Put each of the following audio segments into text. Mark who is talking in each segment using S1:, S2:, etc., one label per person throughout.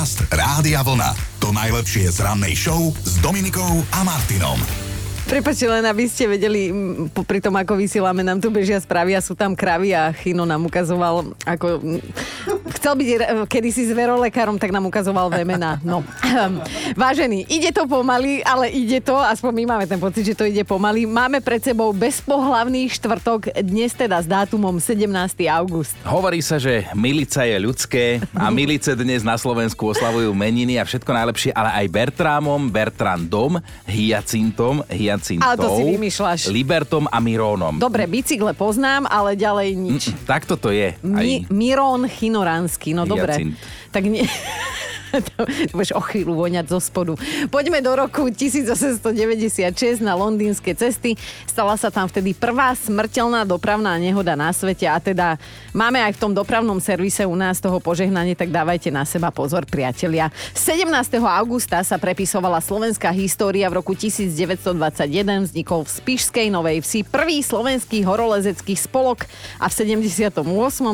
S1: Podcast Rádia Vlna. To najlepšie z rannej show s Dominikou a Martinom.
S2: Prepačte, len aby ste vedeli, m, popri tom, ako vysielame, nám tu bežia správy a sú tam kravy a Chino nám ukazoval, ako... Chcel byť kedysi s verolekárom, tak nám ukazoval vemena. No. Vážený, ide to pomaly, ale ide to, aspoň my máme ten pocit, že to ide pomaly. Máme pred sebou bezpohlavný štvrtok, dnes teda s dátumom 17. august.
S3: Hovorí sa, že milica je ľudské a milice dnes na Slovensku oslavujú meniny a všetko najlepšie, ale aj Bertrámom, Bertrandom, Hyacintom, Hyacintou,
S2: Ale to si vymýšľaš.
S3: Libertom a Mirónom.
S2: Dobre, bicykle poznám, ale ďalej nič.
S3: Takto to je.
S2: Mi- Mirón Chinoránsky, no dobre. Tak nie... budeš o chvíľu voňať zo spodu. Poďme do roku 1896 na londýnske cesty. Stala sa tam vtedy prvá smrteľná dopravná nehoda na svete a teda máme aj v tom dopravnom servise u nás toho požehnanie, tak dávajte na seba pozor, priatelia. 17. augusta sa prepisovala slovenská história. V roku 1921 vznikol v Spišskej Novej Vsi prvý slovenský horolezecký spolok a v 78.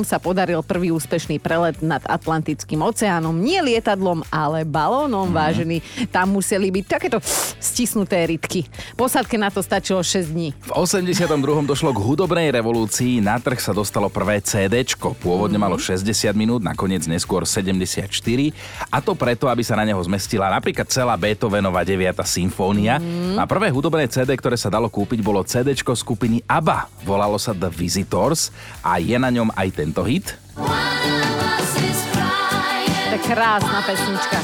S2: sa podaril prvý úspešný prelet nad Atlantickým oceánom. Nie lietadlom, ale balónom, vážený. Tam museli byť takéto stisnuté rytky. Posádke na to stačilo 6 dní.
S3: V 82. došlo k hudobnej revolúcii, na trh sa dostalo prvé CDčko. Pôvodne malo 60 minút, nakoniec neskôr 74. A to preto, aby sa na neho zmestila napríklad celá Beethovenova 9. symfónia. A prvé hudobné CD, ktoré sa dalo kúpiť, bolo CDčko skupiny ABBA. Volalo sa The Visitors a je na ňom aj tento hit.
S2: Je krásna pesnička.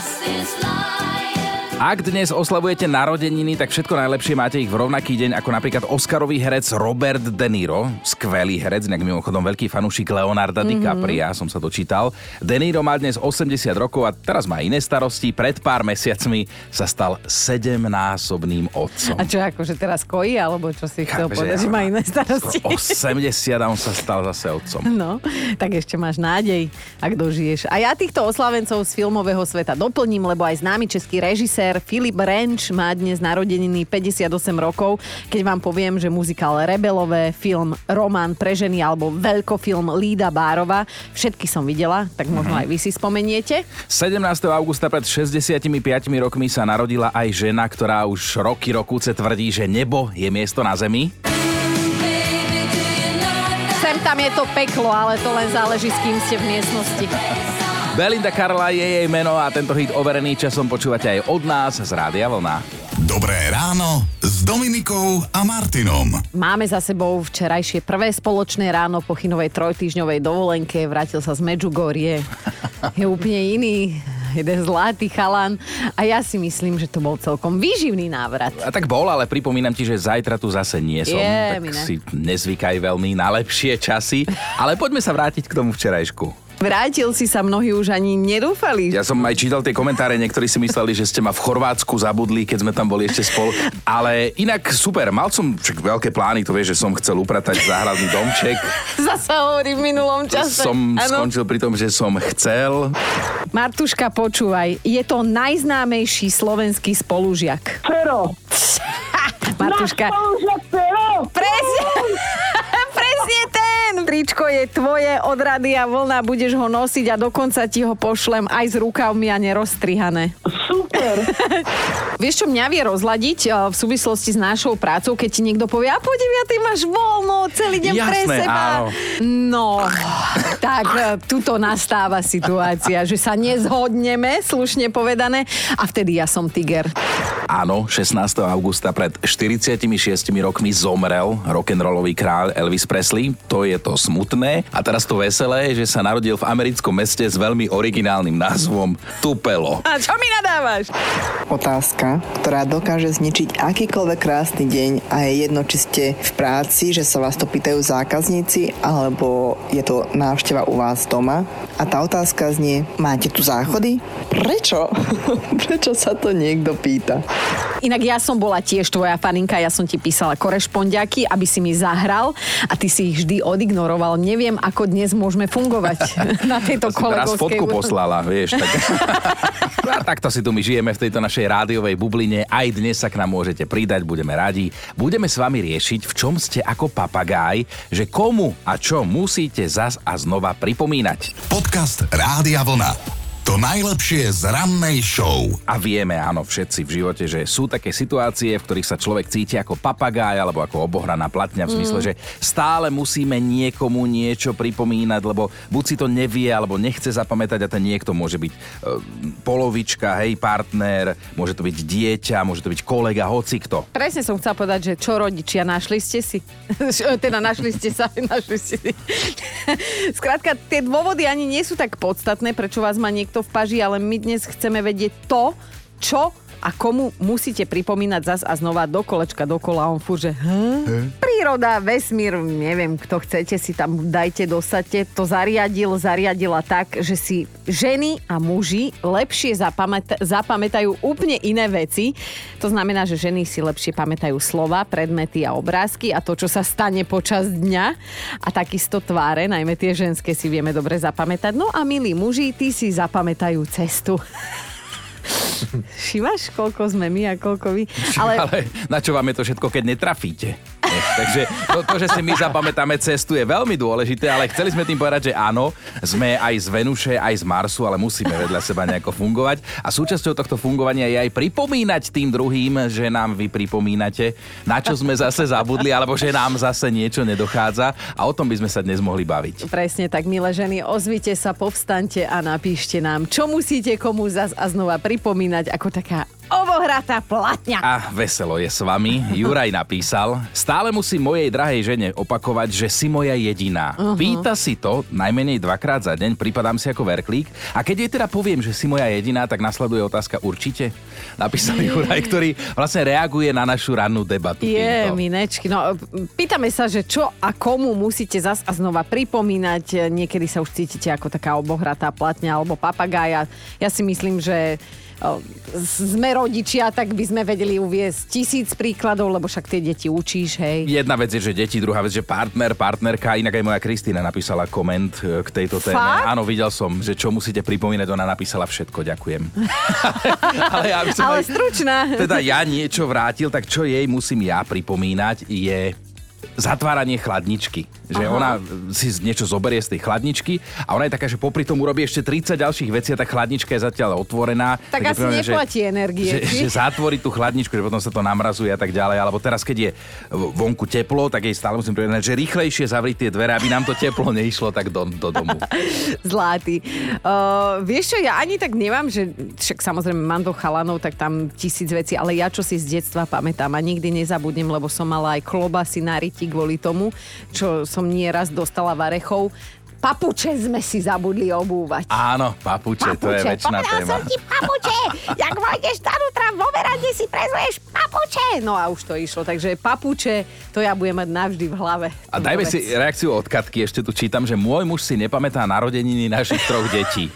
S3: Ak dnes oslavujete narodeniny, tak všetko najlepšie máte ich v rovnaký deň ako napríklad Oscarový herec Robert De Niro, skvelý herec, nejak mimochodom veľký fanúšik Leonarda mm-hmm. DiCapria, som sa dočítal. De Niro má dnes 80 rokov a teraz má iné starosti. Pred pár mesiacmi sa stal sedemnásobným otcom.
S2: A čo, akože teraz kojí, alebo čo si chcel
S3: Chápeš,
S2: povedať, že má iné starosti?
S3: 80 a on sa stal zase otcom.
S2: No, tak ešte máš nádej, ak dožiješ. A ja týchto oslavencov z filmového sveta doplním, lebo aj známy český režisér Filip Renč má dnes narodeniny 58 rokov. Keď vám poviem, že muzikál Rebelové, film Román pre ženy alebo veľkofilm Lída Bárova, všetky som videla, tak možno aj vy si spomeniete.
S3: 17. augusta pred 65 rokmi sa narodila aj žena, ktorá už roky rokúce tvrdí, že nebo je miesto na zemi.
S2: Tam je to peklo, ale to len záleží, s kým ste v miestnosti.
S3: Belinda Carla je jej meno a tento hit overený časom počúvate aj od nás z Rádia Vlna.
S1: Dobré ráno s Dominikou a Martinom.
S2: Máme za sebou včerajšie prvé spoločné ráno po Chinovej trojtýždňovej dovolenke. Vrátil sa z Medjugorje. Je úplne iný jeden zlatý chalan a ja si myslím, že to bol celkom výživný návrat.
S3: A tak bol, ale pripomínam ti, že zajtra tu zase nie som,
S2: Je,
S3: tak
S2: ne.
S3: si nezvykaj veľmi na lepšie časy. Ale poďme sa vrátiť k tomu včerajšku.
S2: Vrátil si sa, mnohí už ani nedúfali.
S3: Ja som aj čítal tie komentáre, niektorí si mysleli, že ste ma v Chorvátsku zabudli, keď sme tam boli ešte spolu. Ale inak super, mal som však veľké plány, to vieš, že som chcel upratať záhradný domček.
S2: Zase hovorí v minulom čase.
S3: Som
S2: Áno.
S3: skončil pri tom, že som chcel.
S2: Martuška, počúvaj, je to najznámejší slovenský spolužiak.
S4: Pero,
S2: Martuška,
S4: spolužiak Pero!
S2: presne. Tričko je tvoje od Rádia Vlna, budeš ho nosiť a dokonca ti ho pošlem aj s rukavmi a neroztrihané.
S4: Super!
S2: Vieš, čo mňa vie rozladiť eh, v súvislosti s našou prácou, keď ti niekto povie, a po 9 máš voľno, celý deň pre
S3: Jasné,
S2: seba.
S3: áno.
S2: No, tak eh, tuto nastáva situácia, že sa nezhodneme, slušne povedané, a vtedy ja som tiger.
S3: Áno, 16. augusta pred 46 rokmi zomrel rock'n'rollový kráľ Elvis Presley. To je to smutné. A teraz to veselé, že sa narodil v americkom meste s veľmi originálnym názvom Tupelo.
S2: A čo mi nadávaš?
S5: Otázka, ktorá dokáže zničiť akýkoľvek krásny deň a je jedno, či ste v práci, že sa vás to pýtajú zákazníci, alebo je to návšteva u vás doma. A tá otázka znie, máte tu záchody? Prečo? Prečo sa to niekto pýta?
S2: Inak ja som bola tiež tvoja faninka, ja som ti písala korešpondiaky, aby si mi zahral a ty si ich vždy odignoroval. Neviem, ako dnes môžeme fungovať na tejto kolegovskej...
S3: fotku poslala, vieš. Tak... A takto si tu my žijeme v tejto našej rádiovej bubline. Aj dnes sa k nám môžete pridať, budeme radi. Budeme s vami riešiť, v čom ste ako papagáj, že komu a čo musíte zas a znova pripomínať.
S1: Podcast Rádia Vlna. To najlepšie z rannej show.
S3: A vieme, áno, všetci v živote, že sú také situácie, v ktorých sa človek cíti ako papagáj alebo ako obohraná platňa v zmysle, mm. že stále musíme niekomu niečo pripomínať, lebo buď si to nevie alebo nechce zapamätať a ten niekto môže byť e, polovička, hej, partner, môže to byť dieťa, môže to byť kolega, hoci kto.
S2: Presne som chcela povedať, že čo rodičia, našli ste si? teda našli ste sa, našli ste si. Skrátka, tie dôvody ani nie sú tak podstatné, prečo vás má niekto v paži, ale my dnes chceme vedieť to, čo a komu musíte pripomínať zas a znova do kolečka, dokola. On fúr, že hm? príroda, vesmír, neviem, kto chcete, si tam dajte, dosadte. To zariadil, zariadila tak, že si ženy a muži lepšie zapamät- zapamätajú úplne iné veci. To znamená, že ženy si lepšie pamätajú slova, predmety a obrázky a to, čo sa stane počas dňa. A takisto tváre, najmä tie ženské si vieme dobre zapamätať. No a milí muži, tí si zapamätajú cestu. Všimáš, koľko sme my a koľko vy?
S3: Ale... Ale na čo vám je to všetko, keď netrafíte? Takže to, to, že si my zapamätáme cestu je veľmi dôležité, ale chceli sme tým povedať, že áno, sme aj z Venuše, aj z Marsu, ale musíme vedľa seba nejako fungovať. A súčasťou tohto fungovania je aj pripomínať tým druhým, že nám vy pripomínate, na čo sme zase zabudli, alebo že nám zase niečo nedochádza. A o tom by sme sa dnes mohli baviť.
S2: Presne tak, milé ženy, ozvite sa, povstante a napíšte nám, čo musíte komu zas a znova pripomínať ako taká obohratá platňa.
S3: A veselo je s vami. Juraj napísal, stále musím mojej drahej žene opakovať, že si moja jediná. Uh-huh. Pýta si to najmenej dvakrát za deň, pripadám si ako verklík. A keď jej teda poviem, že si moja jediná, tak nasleduje otázka určite. Napísal Juraj, ktorý vlastne reaguje na našu rannú debatu.
S2: Je, týmto. minečky. No, pýtame sa, že čo a komu musíte zas a znova pripomínať. Niekedy sa už cítite ako taká obohratá platňa alebo papagája. Ja si myslím, že sme rodičia, tak by sme vedeli uviezť tisíc príkladov, lebo však tie deti učíš, hej.
S3: Jedna vec je, že deti, druhá vec, že partner, partnerka, inak aj moja Kristýna napísala koment e, k tejto téme.
S2: Fakt?
S3: Áno, videl som, že čo musíte pripomínať, ona napísala všetko, ďakujem.
S2: ale, ja by som ale aj, stručná.
S3: Teda ja niečo vrátil, tak čo jej musím ja pripomínať je zatváranie chladničky. Že Aha. ona si niečo zoberie z tej chladničky a ona je taká, že popri tom urobí ešte 30 ďalších vecí a tá chladnička je zatiaľ otvorená.
S2: Tak asi neplatí že, energie.
S3: Že, že zatvorí tú chladničku, že potom sa to namrazuje a tak ďalej. Alebo teraz, keď je vonku teplo, tak jej stále musím povedať, že rýchlejšie zavrieť tie dvere, aby nám to teplo neišlo tak do, do domu.
S2: Zlatý. Uh, vieš čo, ja ani tak nemám, že však samozrejme mám do chalanov, tak tam tisíc vecí, ale ja čo si z detstva pamätám a nikdy nezabudnem, lebo som mala aj klobasy na ryti kvôli tomu, čo som nieraz dostala varechov. Papuče sme si zabudli obúvať.
S3: Áno, papuče, papuče. to je väčšina téma.
S2: som ti papuče, jak vôjdeš vnútra vo verande si prezuješ papuče. No a už to išlo, takže papuče, to ja budem mať navždy v hlave.
S3: A dajme vec. si reakciu od Katky, ešte tu čítam, že môj muž si nepamätá narodeniny našich troch detí.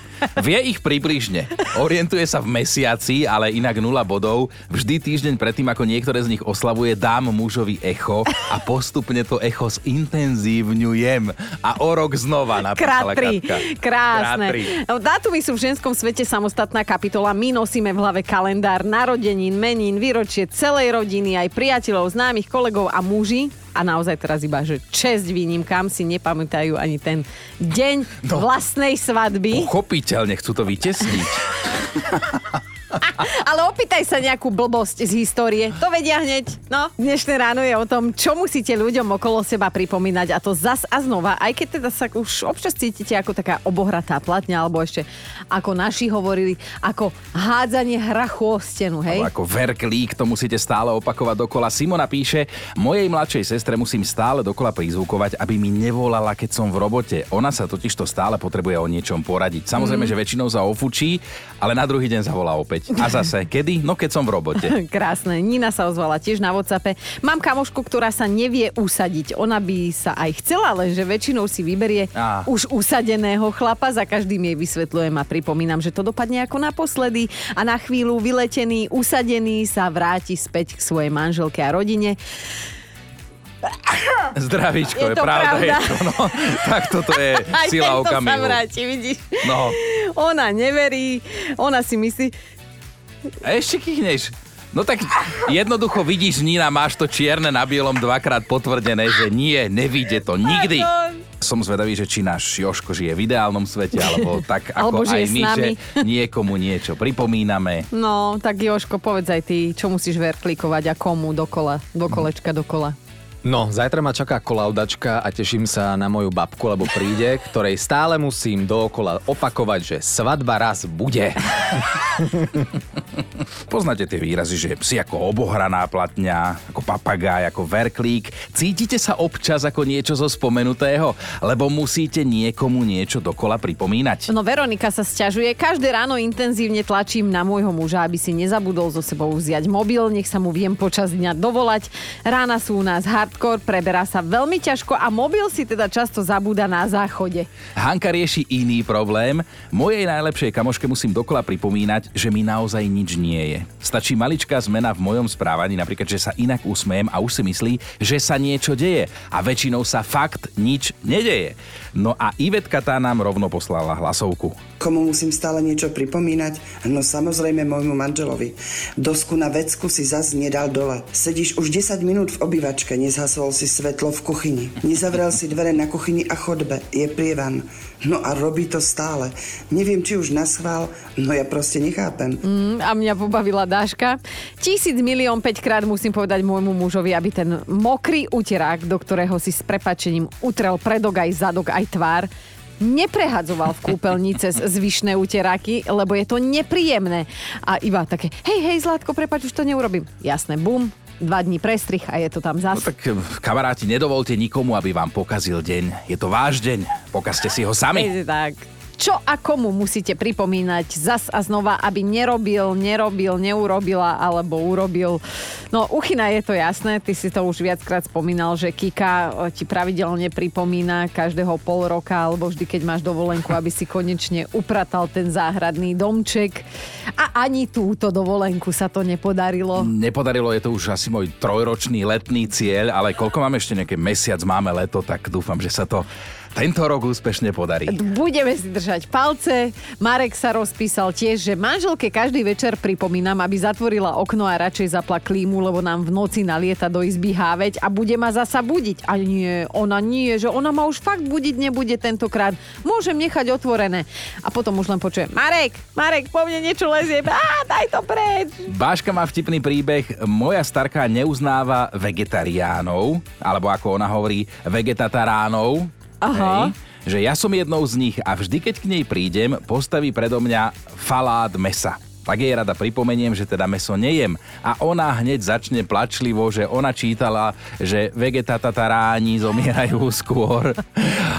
S3: Vie ich približne. Orientuje sa v mesiaci, ale inak nula bodov. Vždy týždeň predtým, ako niektoré z nich oslavuje, dám mužovi echo a postupne to echo zintenzívňujem. A o rok znova napísala
S2: Krát Krásne. Krát Dátumy sú v ženskom svete samostatná kapitola. My nosíme v hlave kalendár narodenín, menín, výročie celej rodiny, aj priateľov, známych, kolegov a muži a naozaj teraz iba, že česť výnimkám si nepamätajú ani ten deň no, vlastnej svadby.
S3: Pochopiteľne chcú to vytesniť.
S2: Ale opýtaj sa nejakú blbosť z histórie. To vedia hneď. No, dnešné ráno je o tom, čo musíte ľuďom okolo seba pripomínať a to zas a znova, aj keď teda sa už občas cítite ako taká obohratá platňa, alebo ešte ako naši hovorili, ako hádzanie hrachu o stenu, hej?
S3: Alebo ako verklík, to musíte stále opakovať dokola. Simona píše, mojej mladšej sestre musím stále dokola prizvukovať, aby mi nevolala, keď som v robote. Ona sa totiž to stále potrebuje o niečom poradiť. Samozrejme, mm. že väčšinou sa ofučí, ale na druhý deň zavolá opäť. A zase, kedy? No keď som v robote.
S2: Krásne. Nina sa ozvala tiež na WhatsAppe. Mám kamošku, ktorá sa nevie usadiť. Ona by sa aj chcela, lenže väčšinou si vyberie ah. už usadeného chlapa. Za každým jej vysvetľujem a pripomínam, že to dopadne ako naposledy a na chvíľu vyletený, usadený sa vráti späť k svojej manželke a rodine.
S3: Zdravíčko, je, je pravda, pravda. Je to, no, tak toto je Aj sila okamihu.
S2: sa vráti, vidíš.
S3: No.
S2: Ona neverí, ona si myslí,
S3: a ešte kýchneš. No tak jednoducho vidíš, Nina, máš to čierne na bielom dvakrát potvrdené, že nie, nevíde to nikdy. Som zvedavý, že či náš Joško žije v ideálnom svete, alebo tak
S2: Alebo
S3: ako
S2: žije
S3: aj my, že niekomu niečo pripomíname.
S2: No, tak Joško, povedz aj ty, čo musíš verklikovať a komu dokola, do kolečka, dokola.
S4: No, zajtra ma čaká kolaudačka a teším sa na moju babku, lebo príde, ktorej stále musím dookola opakovať, že svadba raz bude.
S3: Poznáte tie výrazy, že si ako obohraná platňa, ako papagáj, ako verklík. Cítite sa občas ako niečo zo spomenutého, lebo musíte niekomu niečo dokola pripomínať.
S2: No Veronika sa sťažuje, každé ráno intenzívne tlačím na môjho muža, aby si nezabudol so sebou vziať mobil, nech sa mu viem počas dňa dovolať. Rána sú u nás hardcore, preberá sa veľmi ťažko a mobil si teda často zabúda na záchode.
S3: Hanka rieši iný problém. Mojej najlepšej kamoške musím dokola pripomínať, že mi naozaj nič nie je. Stačí maličká zmena v mojom správaní, napríklad, že sa inak usmejem a už si myslí, že sa niečo deje. A väčšinou sa fakt nič nedeje. No a Ivetka tá nám rovno poslala hlasovku.
S6: Komu musím stále niečo pripomínať? No samozrejme môjmu manželovi. Dosku na vecku si zas nedal dole. Sedíš už 10 minút v obývačke, nezhasol si svetlo v kuchyni. Nezavrel si dvere na kuchyni a chodbe. Je prievan. No a robí to stále. Neviem, či už naschvál, no ja proste nechápem.
S2: Mm, a mňa pobavila Dáška. Tisíc milión päťkrát musím povedať môjmu mužovi, aby ten mokrý uterák, do ktorého si s prepačením utrel predok aj zadok aj tvár, neprehadzoval v kúpeľni cez zvyšné uteráky, lebo je to nepríjemné. A iba také, hej, hej, Zlatko, prepač, už to neurobím. Jasné, bum, dva dní prestrich a je to tam
S3: No
S2: zase.
S3: tak eh, kamaráti, nedovolte nikomu, aby vám pokazil deň. Je to váš deň. Pokazte si ho sami.
S2: Tak. Čo a komu musíte pripomínať zas a znova, aby nerobil, nerobil, neurobila alebo urobil. No, Uchina je to jasné, ty si to už viackrát spomínal, že Kika ti pravidelne pripomína každého pol roka alebo vždy, keď máš dovolenku, aby si konečne upratal ten záhradný domček. A ani túto dovolenku sa to nepodarilo.
S3: Nepodarilo je to už asi môj trojročný letný cieľ, ale koľko máme ešte nejaký mesiac, máme leto, tak dúfam, že sa to tento rok úspešne podarí.
S2: Budeme si držať palce. Marek sa rozpísal tiež, že manželke každý večer pripomínam, aby zatvorila okno a radšej zapla klímu, lebo nám v noci nalieta do izby háveť a bude ma zasa budiť. A nie, ona nie, že ona ma už fakt budiť nebude tentokrát. Môžem nechať otvorené. A potom už len počujem, Marek, Marek, po mne niečo lezie. Á, daj to preč.
S3: Báška má vtipný príbeh. Moja starka neuznáva vegetariánov, alebo ako ona hovorí, vegetatáránov.
S2: Aha.
S3: Hej, že ja som jednou z nich a vždy, keď k nej prídem, postaví predo mňa falát mesa. Tak jej rada pripomeniem, že teda meso nejem. A ona hneď začne plačlivo, že ona čítala, že vegetataráni zomierajú skôr.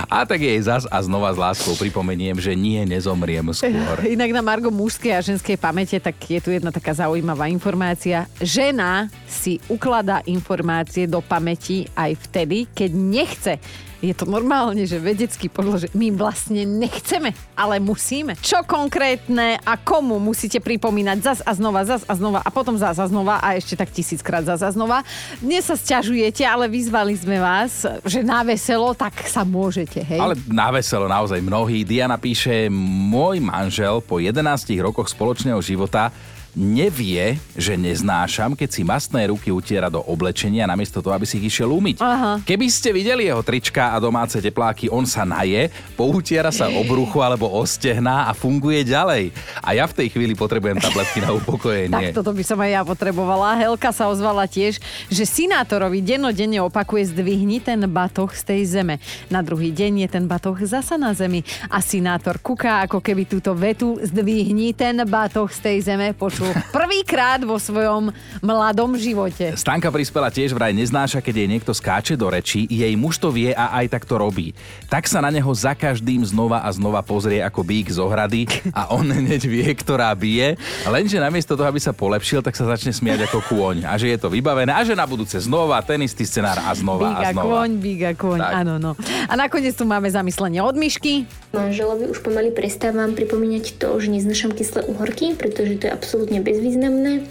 S3: A tak jej zas a znova s láskou pripomeniem, že nie, nezomriem skôr.
S2: Inak na Margo mužskej a ženskej pamäte, tak je tu jedna taká zaujímavá informácia. Žena si ukladá informácie do pamäti aj vtedy, keď nechce. Je to normálne, že vedecky podložené. My vlastne nechceme, ale musíme. Čo konkrétne a komu musíte pripomínať zas a znova, zas a znova a potom zas a znova a ešte tak tisíckrát zas a znova. Dnes sa sťažujete, ale vyzvali sme vás, že na veselo, tak sa môžete, hej?
S3: Ale na veselo naozaj mnohí. Diana píše, môj manžel po 11 rokoch spoločného života nevie, že neznášam, keď si mastné ruky utiera do oblečenia namiesto toho, aby si ich išiel umyť.
S2: Aha.
S3: Keby ste videli jeho trička a domáce tepláky, on sa naje, poutiera sa o bruchu alebo o stehná a funguje ďalej. A ja v tej chvíli potrebujem tabletky na upokojenie.
S2: Tak toto by som aj ja potrebovala. Helka sa ozvala tiež, že senátorovi dennodenne opakuje zdvihni ten batoh z tej zeme. Na druhý deň je ten batoh zasa na zemi. A senátor kúka, ako keby túto vetu zdvihni ten batoh z tej zeme počul prvýkrát vo svojom mladom živote.
S3: Stanka prispela tiež vraj neznáša, keď jej niekto skáče do rečí, jej muž to vie a aj tak to robí. Tak sa na neho za každým znova a znova pozrie ako bík z ohrady a on hneď vie, ktorá bije, lenže namiesto toho, aby sa polepšil, tak sa začne smiať ako kôň a že je to vybavené a že na budúce znova ten istý scenár a znova
S2: Bíga
S3: a znova.
S2: kôň, bíga kôň,
S3: Tak.
S2: áno, no. A nakoniec tu máme zamyslenie od Myšky.
S7: Manželovi už pomaly prestávam pripomínať to, že neznašam kyslé uhorky, pretože to je absolútne bezvýznamné.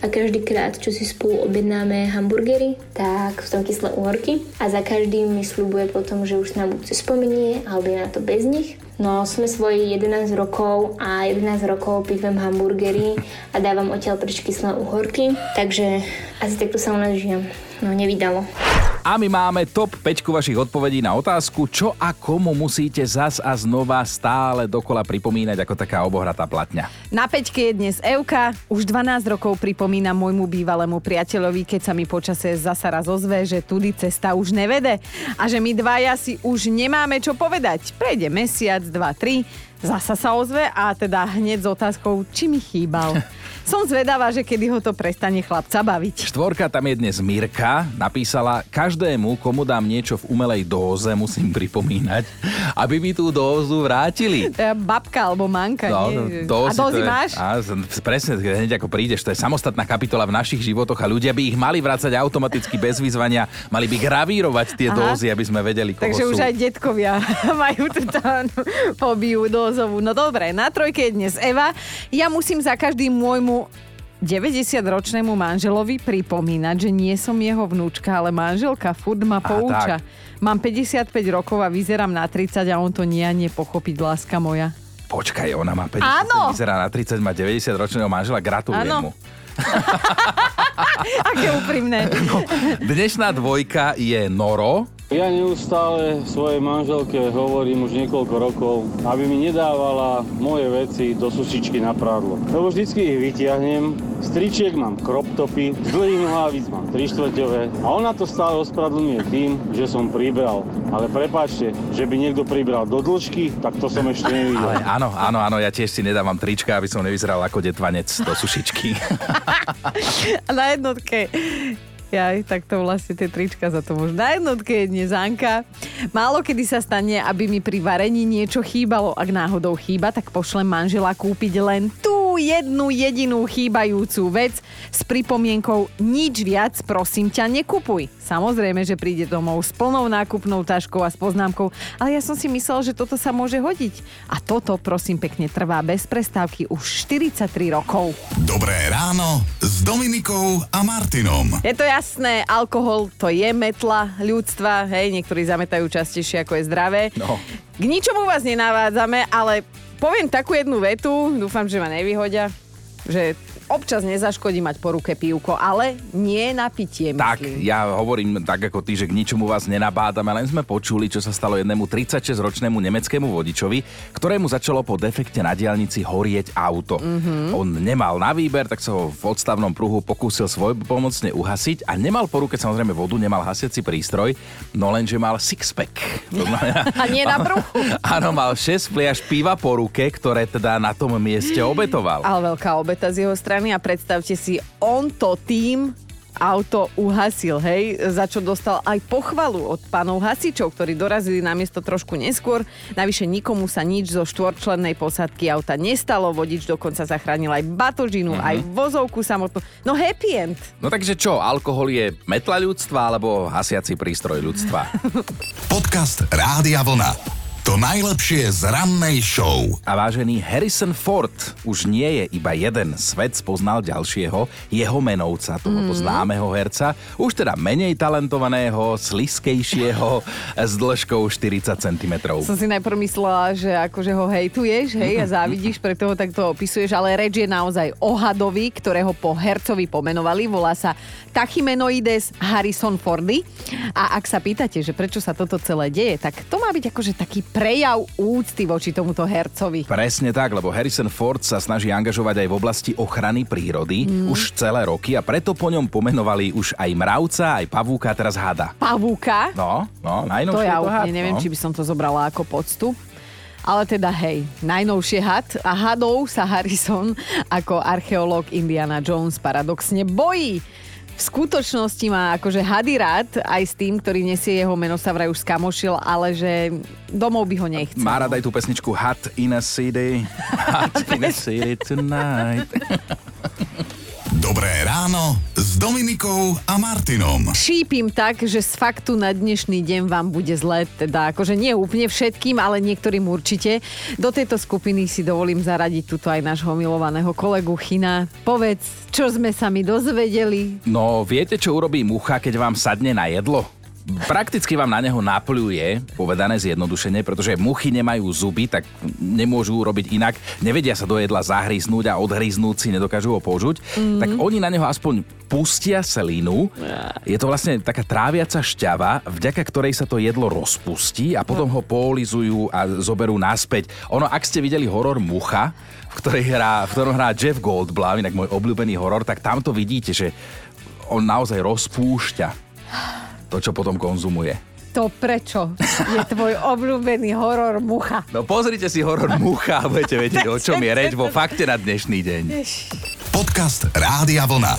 S7: A každý krát, čo si spolu objednáme hamburgery, tak sú tam kyslé uhorky. A za každým mi slúbuje potom, že už na budúce spomenie a objedná to bez nich. No, sme svoji 11 rokov a 11 rokov pípem hamburgery a dávam odtiaľ preč kyslé uhorky. Takže asi takto sa u nás žijem. No, nevydalo.
S3: A my máme top 5 vašich odpovedí na otázku, čo a komu musíte zas a znova stále dokola pripomínať ako taká obohratá platňa.
S2: Na peťke je dnes Euka. Už 12 rokov pripomína môjmu bývalému priateľovi, keď sa mi počase zasa raz ozve, že tudy cesta už nevede a že my dvaja si už nemáme čo povedať. Prejde mesiac, dva, tri, zasa sa ozve a teda hneď s otázkou, či mi chýbal. Som zvedavá, že kedy ho to prestane chlapca baviť.
S3: Štvorka tam je dnes Mirka, napísala, každému, komu dám niečo v umelej dóze, musím pripomínať, aby mi tú dózu vrátili.
S2: Je babka alebo manka,
S3: No,
S2: nie?
S3: dózy
S2: a dózy
S3: je-
S2: máš?
S3: Z- presne, hneď ako prídeš, to je samostatná kapitola v našich životoch a ľudia by ich mali vrácať automaticky bez vyzvania, mali by gravírovať tie
S2: Aha.
S3: dózy, aby sme vedeli, koho
S2: Takže
S3: sú.
S2: už aj detkovia majú túto fóbiu dózovú. No dobre, na trojke je dnes Eva. Ja musím za každým môjmu 90-ročnému manželovi pripomínať, že nie som jeho vnúčka, ale manželka furt ma pouča.
S3: tak.
S2: Mám 55 rokov a vyzerám na 30 a on to nie a nie pochopiť, láska moja.
S3: Počkaj, ona má 50,
S2: Áno.
S3: vyzerá na 30, má 90 ročného manžela, gratulujem
S2: Áno.
S3: mu.
S2: Aké úprimné.
S3: Dnešná dvojka je Noro.
S8: Ja neustále svojej manželke hovorím už niekoľko rokov, aby mi nedávala moje veci do sušičky na prádlo. Lebo vždycky ich vytiahnem, stričiek mám crop topy, z dlhých nohavíc mám trištvrťové a ona to stále ospravedlňuje tým, že som pribral. Ale prepáčte, že by niekto pribral do dĺžky, tak to som ešte nevidel.
S3: Ale áno, áno, áno, ja tiež si nedávam trička, aby som nevyzeral ako detvanec do sušičky.
S2: A na jednotke Jaj, tak to vlastne tie trička za to môžu. Na jednotke je dnes Anka. Málo kedy sa stane, aby mi pri varení niečo chýbalo. Ak náhodou chýba, tak pošlem manžela kúpiť len tú jednu jedinú chýbajúcu vec s pripomienkou nič viac, prosím ťa, nekupuj. Samozrejme, že príde domov s plnou nákupnou taškou a s poznámkou, ale ja som si myslel, že toto sa môže hodiť. A toto, prosím pekne, trvá bez prestávky už 43 rokov.
S1: Dobré ráno s Dominikou a Martinom.
S2: Je to jasné, alkohol to je metla ľudstva, hej, niektorí zametajú častejšie ako je zdravé.
S3: No.
S2: K ničomu vás nenavádzame, ale poviem takú jednu vetu, dúfam, že ma nevyhodia, že občas nezaškodí mať po ruke pívko, ale nie na pitie,
S3: Tak,
S2: myslím.
S3: ja hovorím tak ako ty, že k ničomu vás nenabádame, len sme počuli, čo sa stalo jednému 36-ročnému nemeckému vodičovi, ktorému začalo po defekte na diálnici horieť auto. Mm-hmm. On nemal na výber, tak sa ho v odstavnom pruhu pokúsil svoj pomocne uhasiť a nemal po ruke samozrejme vodu, nemal hasiaci prístroj, no lenže mal sixpack.
S2: A nie na bruchu.
S3: Áno, mal 6 fliaž piva po ruke, ktoré teda na tom mieste obetoval.
S2: Ale veľká obeta z jeho strany a predstavte si, on to tým auto uhasil, hej, za čo dostal aj pochvalu od pánov hasičov, ktorí dorazili na miesto trošku neskôr. Navyše nikomu sa nič zo štvorčlennej posádky auta nestalo, vodič dokonca zachránil aj batožinu,
S3: Mhm.
S2: aj vozovku samotnú. No happy end.
S3: No takže čo, alkohol je metla ľudstva alebo hasiaci prístroj ľudstva?
S1: Podcast Rádia Vlna. To najlepšie z rannej show.
S3: A vážený Harrison Ford už nie je iba jeden. Svet spoznal ďalšieho, jeho menovca, tohoto mm. známeho herca, už teda menej talentovaného, sliskejšieho, s dĺžkou 40 cm.
S2: Som si najprv myslela, že akože ho hejtuješ, hej, a závidíš, preto ho takto opisuješ, ale reč je naozaj o hadovi, ktorého po hercovi pomenovali. Volá sa Tachymenoides Harrison Fordy. A ak sa pýtate, že prečo sa toto celé deje, tak to má byť akože taký prejav úcty voči tomuto hercovi.
S3: Presne tak, lebo Harrison Ford sa snaží angažovať aj v oblasti ochrany prírody mm. už celé roky a preto po ňom pomenovali už aj mravca, aj pavúka, teraz hada.
S2: Pavúka,
S3: No, no,
S2: to
S3: najnovšie
S2: ja
S3: je to had,
S2: neviem,
S3: no.
S2: či by som to zobrala ako poctu. Ale teda hej, najnovšie had a hadov sa Harrison ako archeológ Indiana Jones paradoxne bojí. V skutočnosti má akože hady rád, aj s tým, ktorý nesie jeho meno sa vraj už skamošil, ale že domov by ho nechcel.
S3: Má rada aj tú pesničku Hot in a City, Hot in a City tonight.
S1: Dobré ráno s Dominikou a Martinom.
S2: Šípim tak, že z faktu na dnešný deň vám bude zle, teda akože nie úplne všetkým, ale niektorým určite. Do tejto skupiny si dovolím zaradiť tuto aj nášho milovaného kolegu China. Povedz, čo sme sa mi dozvedeli?
S3: No, viete, čo urobí mucha, keď vám sadne na jedlo? Prakticky vám na neho napľuje, povedané zjednodušene, pretože muchy nemajú zuby, tak nemôžu robiť inak. Nevedia sa do jedla zahryznúť a odhryznúť si, nedokážu ho použuť. Mm. Tak oni na neho aspoň pustia selínu. Je to vlastne taká tráviaca šťava, vďaka ktorej sa to jedlo rozpustí a potom ho polizujú a zoberú naspäť. Ono, ak ste videli horor Mucha, v, ktorej hrá, v ktorom hrá Jeff Goldblum, inak môj obľúbený horor, tak tam to vidíte, že on naozaj rozpúšťa to, čo potom konzumuje.
S2: To prečo je tvoj obľúbený horor mucha?
S3: No pozrite si horor mucha a budete vedieť, o čom je reč vo fakte na dnešný deň.
S1: Podcast Rádia Vlna.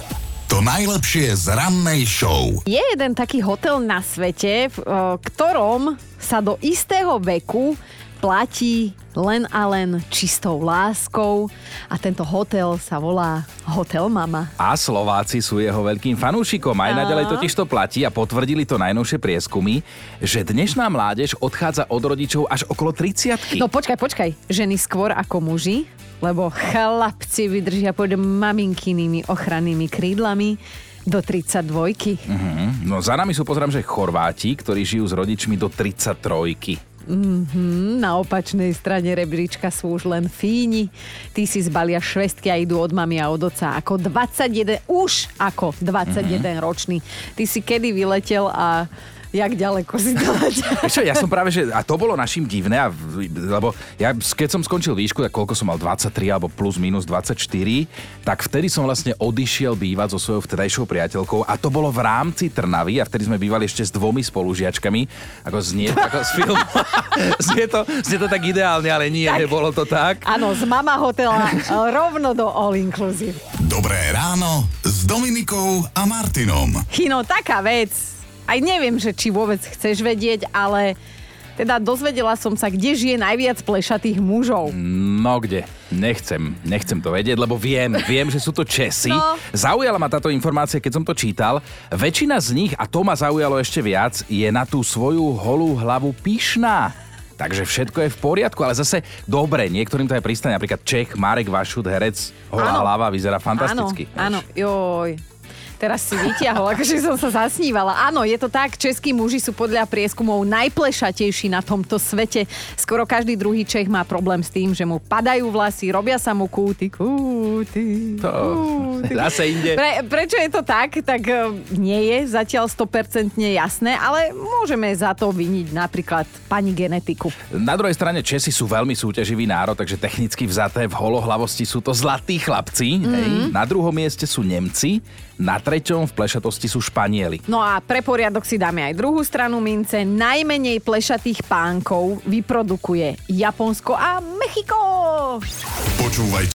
S1: To najlepšie z rannej show.
S2: Je jeden taký hotel na svete, v ktorom sa do istého veku platí len a len čistou láskou a tento hotel sa volá Hotel Mama.
S3: A Slováci sú jeho veľkým fanúšikom. Aj naďalej totiž to platí a potvrdili to najnovšie prieskumy, že dnešná mládež odchádza od rodičov až okolo 30
S2: No počkaj, počkaj, ženy skôr ako muži, lebo chlapci vydržia pod maminkynými ochrannými krídlami do 32.
S3: Mhm. No za nami sú pozrám, že Chorváti, ktorí žijú s rodičmi do 33.
S2: Mm, na opačnej strane rebríčka sú už len fíni. Tí si zbalia švestky a idú od mami a od oca ako 21, už ako 21 ročný. Ty si kedy vyletel a jak ďaleko si to
S3: čo, ja som práve, že, a to bolo našim divné, a, lebo ja, keď som skončil výšku, tak koľko som mal, 23 alebo plus minus 24, tak vtedy som vlastne odišiel bývať so svojou vtedajšou priateľkou a to bolo v rámci Trnavy a vtedy sme bývali ešte s dvomi spolužiačkami, ako znie ako z filmu. znie, to, znie to tak ideálne, ale nie,
S2: Tak.
S3: bolo to tak.
S2: Áno, z mama hotela e, rovno do All Inclusive.
S1: Dobré ráno s Dominikou a Martinom.
S2: Chino, taká vec. Aj neviem, že či vôbec chceš vedieť, ale teda dozvedela som sa, kde žije najviac plešatých mužov.
S3: No kde? Nechcem, nechcem to vedieť, lebo viem, viem, že sú to Česi.
S2: No.
S3: Zaujala ma táto informácia, keď som to čítal. Väčšina z nich, a to ma zaujalo ešte viac, je na tú svoju holú hlavu pyšná. Takže všetko je v poriadku, ale zase dobre, niektorým to aj pristane. Napríklad Čech, Marek Vašut, herec, holá
S2: Áno.
S3: hlava, vyzerá fantasticky.
S2: Áno, áno, joj. Teraz si vytiahol, akože som sa zasnívala. Áno, je to tak, českí muži sú podľa prieskumov najplešatejší na tomto svete. Skoro každý druhý Čech má problém s tým, že mu padajú vlasy, robia sa mu kúty, kúty,
S3: To
S2: kúty.
S3: zase inde.
S2: Pre, prečo je to tak, tak e, nie je zatiaľ 100% jasné, ale môžeme za to viniť napríklad pani genetiku.
S3: Na druhej strane Česi sú veľmi súťaživý národ, takže technicky vzaté v holohlavosti sú to zlatí chlapci. Mm-hmm. Hej. Na druhom mieste sú Nemci, na treťom v plešatosti sú Španieli.
S2: No a pre poriadok si dáme aj druhú stranu mince. Najmenej plešatých pánkov vyprodukuje Japonsko a Mexiko.
S1: Počúvaj